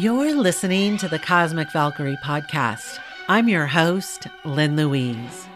You're listening to the Cosmic Valkyrie podcast. I'm your host, Lynn Louise.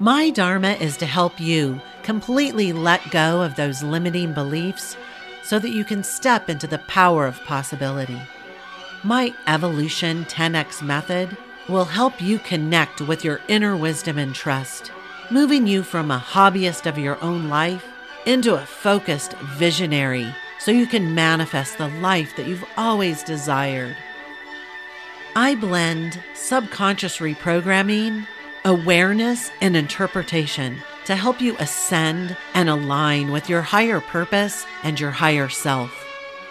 My Dharma is to help you completely let go of those limiting beliefs so that you can step into the power of possibility. My Evolution 10X method will help you connect with your inner wisdom and trust, moving you from a hobbyist of your own life into a focused visionary so you can manifest the life that you've always desired. I blend subconscious reprogramming, awareness, and interpretation to help you ascend and align with your higher purpose and your higher self.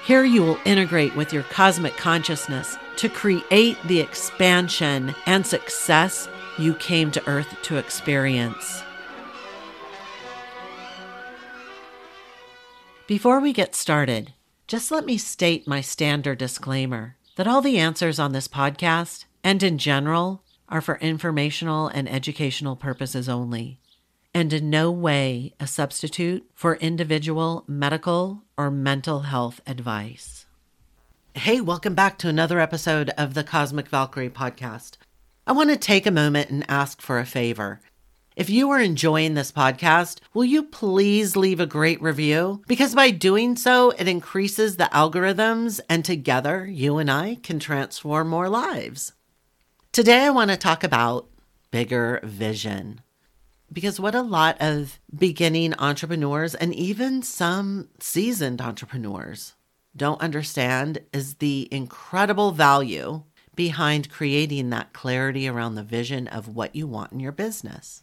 Here you will integrate with your cosmic consciousness to create the expansion and success you came to Earth to experience. Before we get started, just let me state my standard disclaimer that all the answers on this podcast and in general are for informational and educational purposes only, and in no way a substitute for individual medical or mental health advice. Hey, welcome back to another episode of the Cosmic Valkyrie podcast. I want to take a moment and ask for a favor. If you are enjoying this podcast, will you please leave a great review? Because by doing so, it increases the algorithms, and together, you and I can transform more lives. Today, I want to talk about bigger vision. Because what a lot of beginning entrepreneurs and even some seasoned entrepreneurs don't understand is the incredible value behind creating that clarity around the vision of what you want in your business.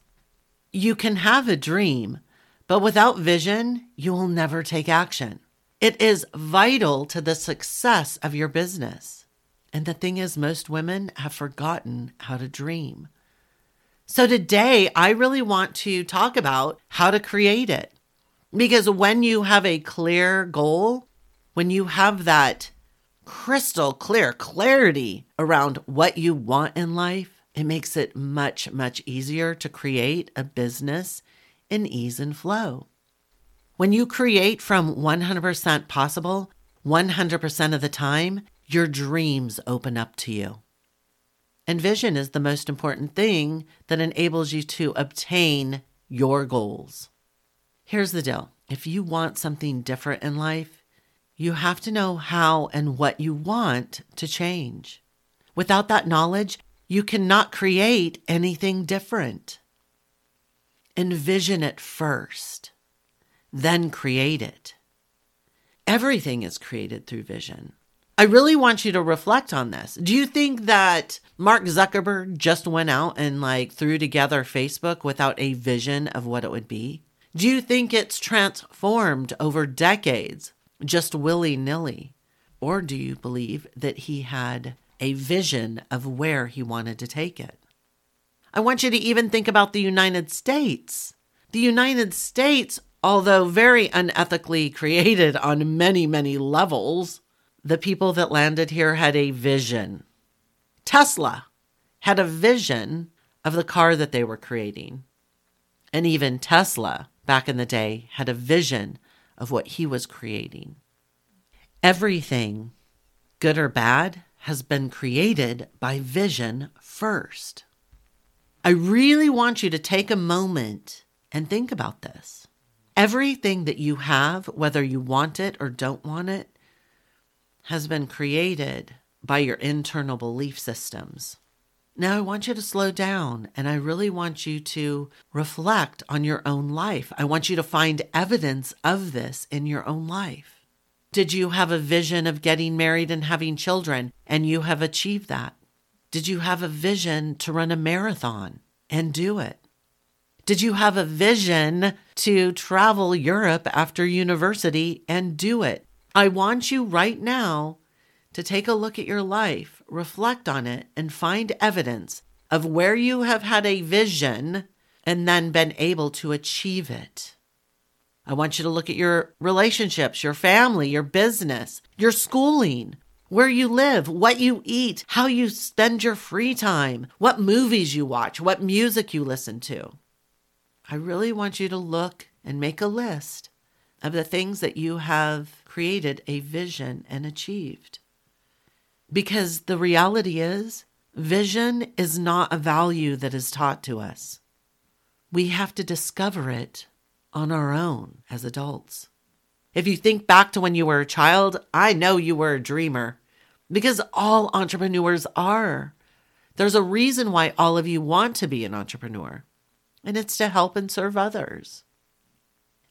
You can have a dream, but without vision, you will never take action. It is vital to the success of your business. And the thing is, most women have forgotten how to dream. So today, I really want to talk about how to create it. Because when you have a clear goal, when you have that crystal clear clarity around what you want in life, it makes it much, much easier to create a business in ease and flow. When you create from 100% possible, 100% of the time, your dreams open up to you. And vision is the most important thing that enables you to obtain your goals. Here's the deal if you want something different in life, you have to know how and what you want to change. Without that knowledge, you cannot create anything different. Envision it first, then create it. Everything is created through vision. I really want you to reflect on this. Do you think that Mark Zuckerberg just went out and like threw together Facebook without a vision of what it would be? Do you think it's transformed over decades just willy nilly? Or do you believe that he had a vision of where he wanted to take it. I want you to even think about the United States. The United States, although very unethically created on many, many levels, the people that landed here had a vision. Tesla had a vision of the car that they were creating. And even Tesla, back in the day, had a vision of what he was creating. Everything, good or bad, has been created by vision first. I really want you to take a moment and think about this. Everything that you have, whether you want it or don't want it, has been created by your internal belief systems. Now, I want you to slow down and I really want you to reflect on your own life. I want you to find evidence of this in your own life. Did you have a vision of getting married and having children and you have achieved that? Did you have a vision to run a marathon and do it? Did you have a vision to travel Europe after university and do it? I want you right now to take a look at your life, reflect on it, and find evidence of where you have had a vision and then been able to achieve it. I want you to look at your relationships, your family, your business, your schooling, where you live, what you eat, how you spend your free time, what movies you watch, what music you listen to. I really want you to look and make a list of the things that you have created a vision and achieved. Because the reality is, vision is not a value that is taught to us. We have to discover it on our own as adults. If you think back to when you were a child, I know you were a dreamer because all entrepreneurs are. There's a reason why all of you want to be an entrepreneur, and it's to help and serve others.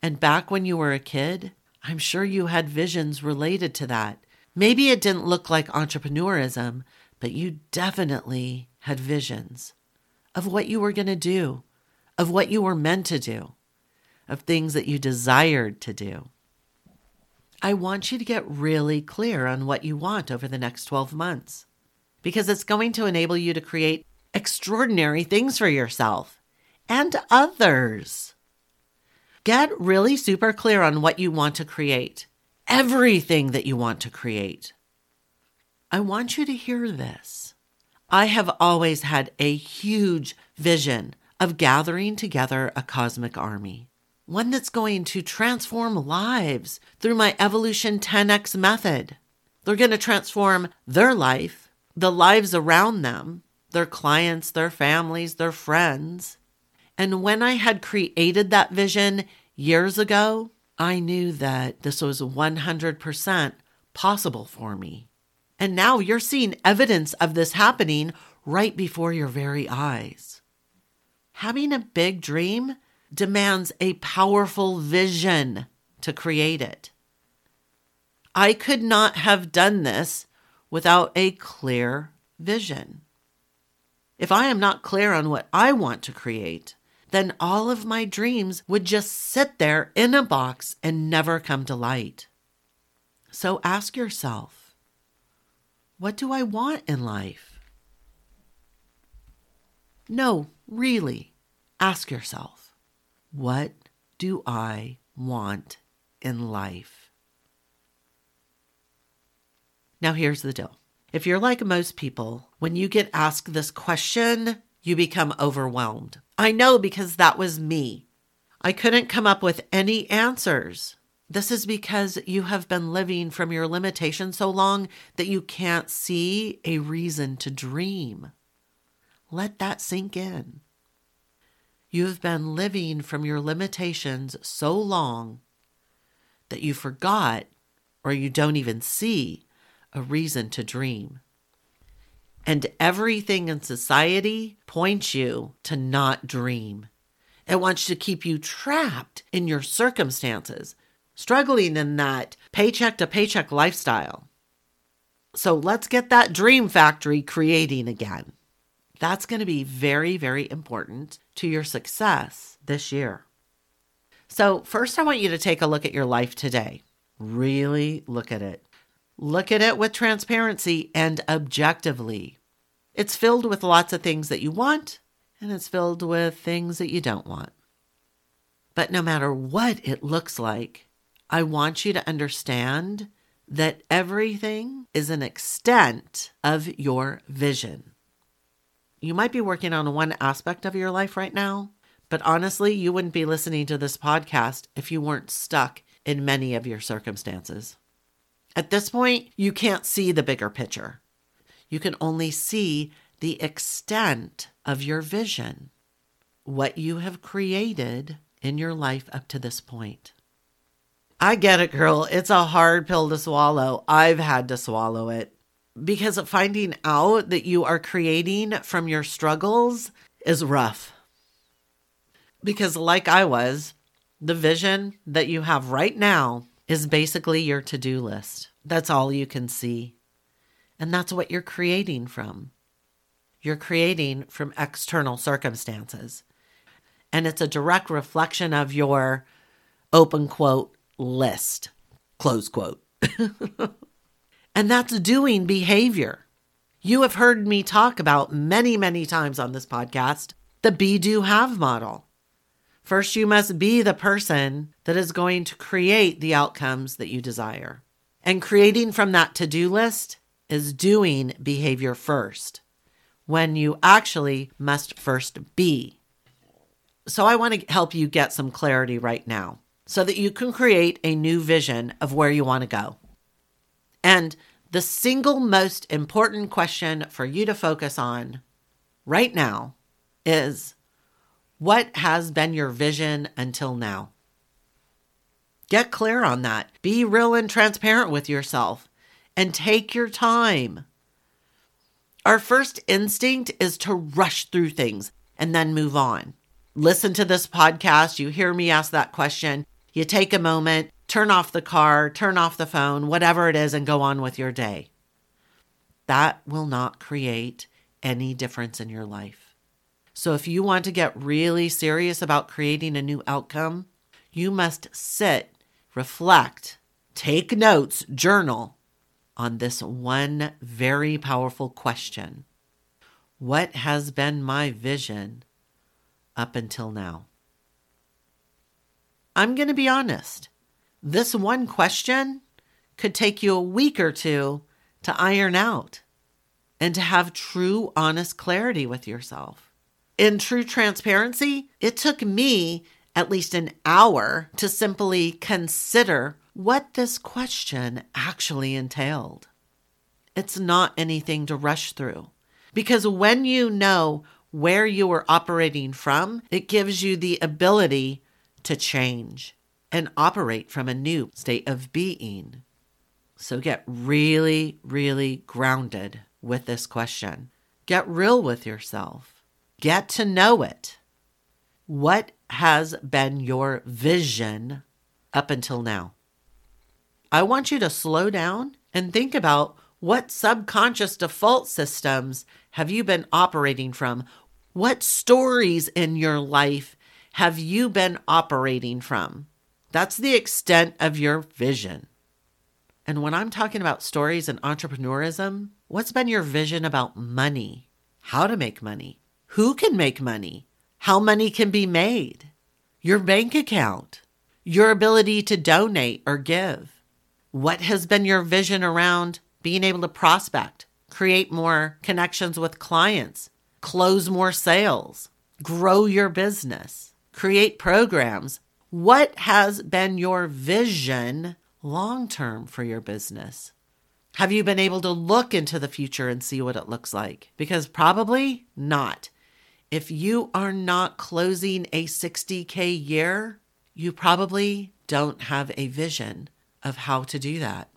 And back when you were a kid, I'm sure you had visions related to that. Maybe it didn't look like entrepreneurism, but you definitely had visions of what you were going to do, of what you were meant to do, of things that you desired to do. I want you to get really clear on what you want over the next 12 months because it's going to enable you to create extraordinary things for yourself and others. Get really super clear on what you want to create, everything that you want to create. I want you to hear this. I have always had a huge vision of gathering together a cosmic army one that's going to transform lives through my Evolution 10X method. They're going to transform their life, the lives around them, their clients, their families, their friends. And when I had created that vision years ago, I knew that this was 100% possible for me. And now you're seeing evidence of this happening right before your very eyes. Having a big dream demands a powerful vision to create it. I could not have done this without a clear vision. If I am not clear on what I want to create, then all of my dreams would just sit there in a box and never come to light. So ask yourself, what do I want in life? No, really, ask yourself. What do I want in life? Now, here's the deal. If you're like most people, when you get asked this question, you become overwhelmed. I know because that was me. I couldn't come up with any answers. This is because you have been living from your limitation so long that you can't see a reason to dream. Let that sink in. You've been living from your limitations so long that you forgot or you don't even see a reason to dream. And everything in society points you to not dream. It wants to keep you trapped in your circumstances, struggling in that paycheck to paycheck lifestyle. So let's get that dream factory creating again. That's going to be very, very important to your success this year. So, first, I want you to take a look at your life today. Really look at it. Look at it with transparency and objectively. It's filled with lots of things that you want, and it's filled with things that you don't want. But no matter what it looks like, I want you to understand that everything is an extent of your vision. You might be working on one aspect of your life right now, but honestly, you wouldn't be listening to this podcast if you weren't stuck in many of your circumstances. At this point, you can't see the bigger picture. You can only see the extent of your vision, what you have created in your life up to this point. I get it, girl. It's a hard pill to swallow. I've had to swallow it because finding out that you are creating from your struggles is rough. Because, like I was, the vision that you have right now is basically your to do list. That's all you can see. And that's what you're creating from. You're creating from external circumstances. And it's a direct reflection of your open quote list, close quote. and that's doing behavior. You have heard me talk about many, many times on this podcast the be, do, have model. First, you must be the person that is going to create the outcomes that you desire. And creating from that to do list is doing behavior first when you actually must first be. So, I want to help you get some clarity right now so that you can create a new vision of where you want to go. And the single most important question for you to focus on right now is what has been your vision until now? Get clear on that. Be real and transparent with yourself and take your time. Our first instinct is to rush through things and then move on. Listen to this podcast, you hear me ask that question, you take a moment, turn off the car, turn off the phone, whatever it is, and go on with your day. That will not create any difference in your life. So, if you want to get really serious about creating a new outcome, you must sit, reflect, take notes, journal on this one very powerful question What has been my vision up until now? I'm going to be honest. This one question could take you a week or two to iron out and to have true, honest clarity with yourself. In true transparency, it took me at least an hour to simply consider what this question actually entailed. It's not anything to rush through because when you know where you are operating from, it gives you the ability to change and operate from a new state of being. So get really, really grounded with this question. Get real with yourself. Get to know it. What has been your vision up until now? I want you to slow down and think about what subconscious default systems have you been operating from? What stories in your life have you been operating from? That's the extent of your vision. And when I'm talking about stories and entrepreneurism, what's been your vision about money? How to make money? Who can make money? How money can be made? Your bank account? Your ability to donate or give? What has been your vision around being able to prospect, create more connections with clients, close more sales, grow your business, create programs? What has been your vision long term for your business? Have you been able to look into the future and see what it looks like? Because probably not. If you are not closing a 60K year, you probably don't have a vision of how to do that.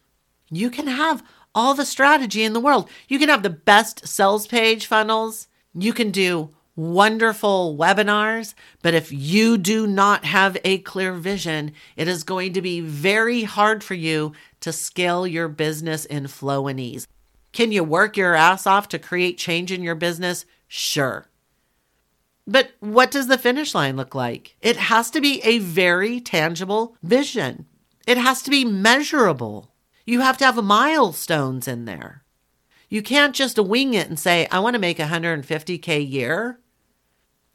You can have all the strategy in the world. You can have the best sales page funnels. You can do wonderful webinars, but if you do not have a clear vision, it is going to be very hard for you to scale your business in flow and ease. Can you work your ass off to create change in your business? Sure. But what does the finish line look like? It has to be a very tangible vision. It has to be measurable. You have to have milestones in there. You can't just wing it and say, I want to make 150K a year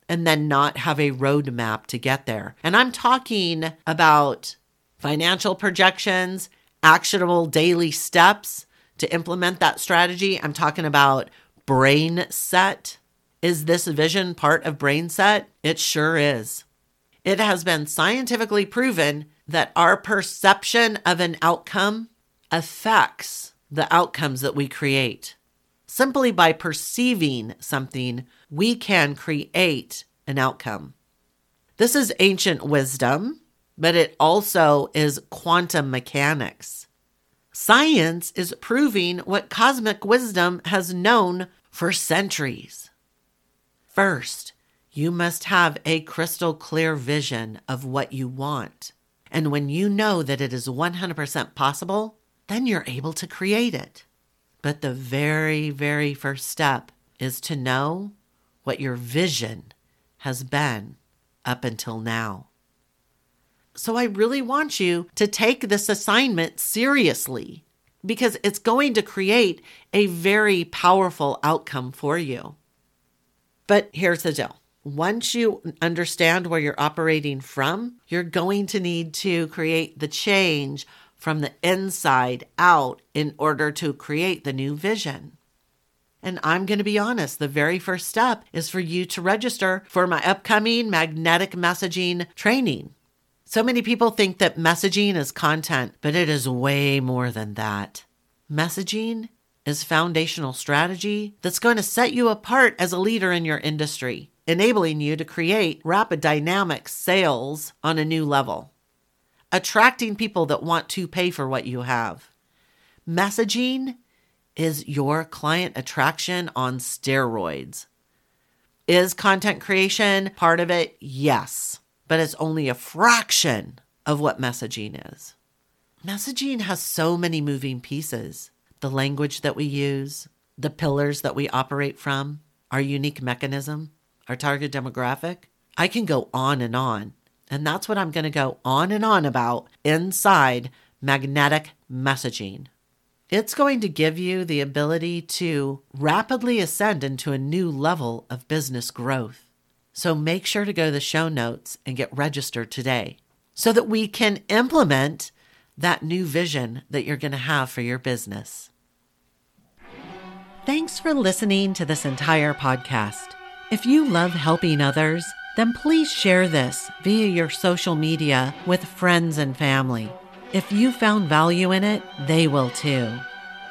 and then not have a roadmap to get there. And I'm talking about financial projections, actionable daily steps to implement that strategy. I'm talking about brain set. Is this vision part of brain set? It sure is. It has been scientifically proven that our perception of an outcome affects the outcomes that we create. Simply by perceiving something, we can create an outcome. This is ancient wisdom, but it also is quantum mechanics. Science is proving what cosmic wisdom has known for centuries. First, you must have a crystal clear vision of what you want. And when you know that it is 100% possible, then you're able to create it. But the very, very first step is to know what your vision has been up until now. So I really want you to take this assignment seriously because it's going to create a very powerful outcome for you. But here's the deal. Once you understand where you're operating from, you're going to need to create the change from the inside out in order to create the new vision. And I'm going to be honest, the very first step is for you to register for my upcoming magnetic messaging training. So many people think that messaging is content, but it is way more than that. Messaging is foundational strategy that's going to set you apart as a leader in your industry, enabling you to create rapid dynamic sales on a new level, attracting people that want to pay for what you have. Messaging is your client attraction on steroids. Is content creation part of it? Yes, but it's only a fraction of what messaging is. Messaging has so many moving pieces the language that we use, the pillars that we operate from, our unique mechanism, our target demographic. I can go on and on. And that's what I'm going to go on and on about inside magnetic messaging. It's going to give you the ability to rapidly ascend into a new level of business growth. So make sure to go to the show notes and get registered today so that we can implement that new vision that you're going to have for your business. Thanks for listening to this entire podcast. If you love helping others, then please share this via your social media with friends and family. If you found value in it, they will too.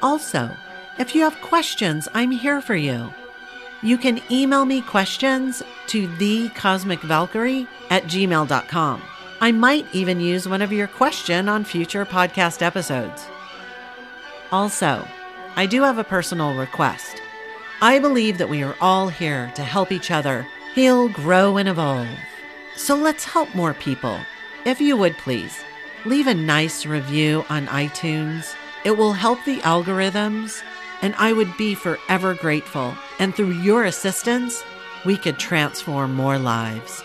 Also, if you have questions, I'm here for you. You can email me questions to thecosmicvalkyrie at gmail.com. I might even use one of your question on future podcast episodes. Also, I do have a personal request. I believe that we are all here to help each other heal, grow, and evolve. So let's help more people. If you would please, leave a nice review on iTunes. It will help the algorithms, and I would be forever grateful. And through your assistance, we could transform more lives.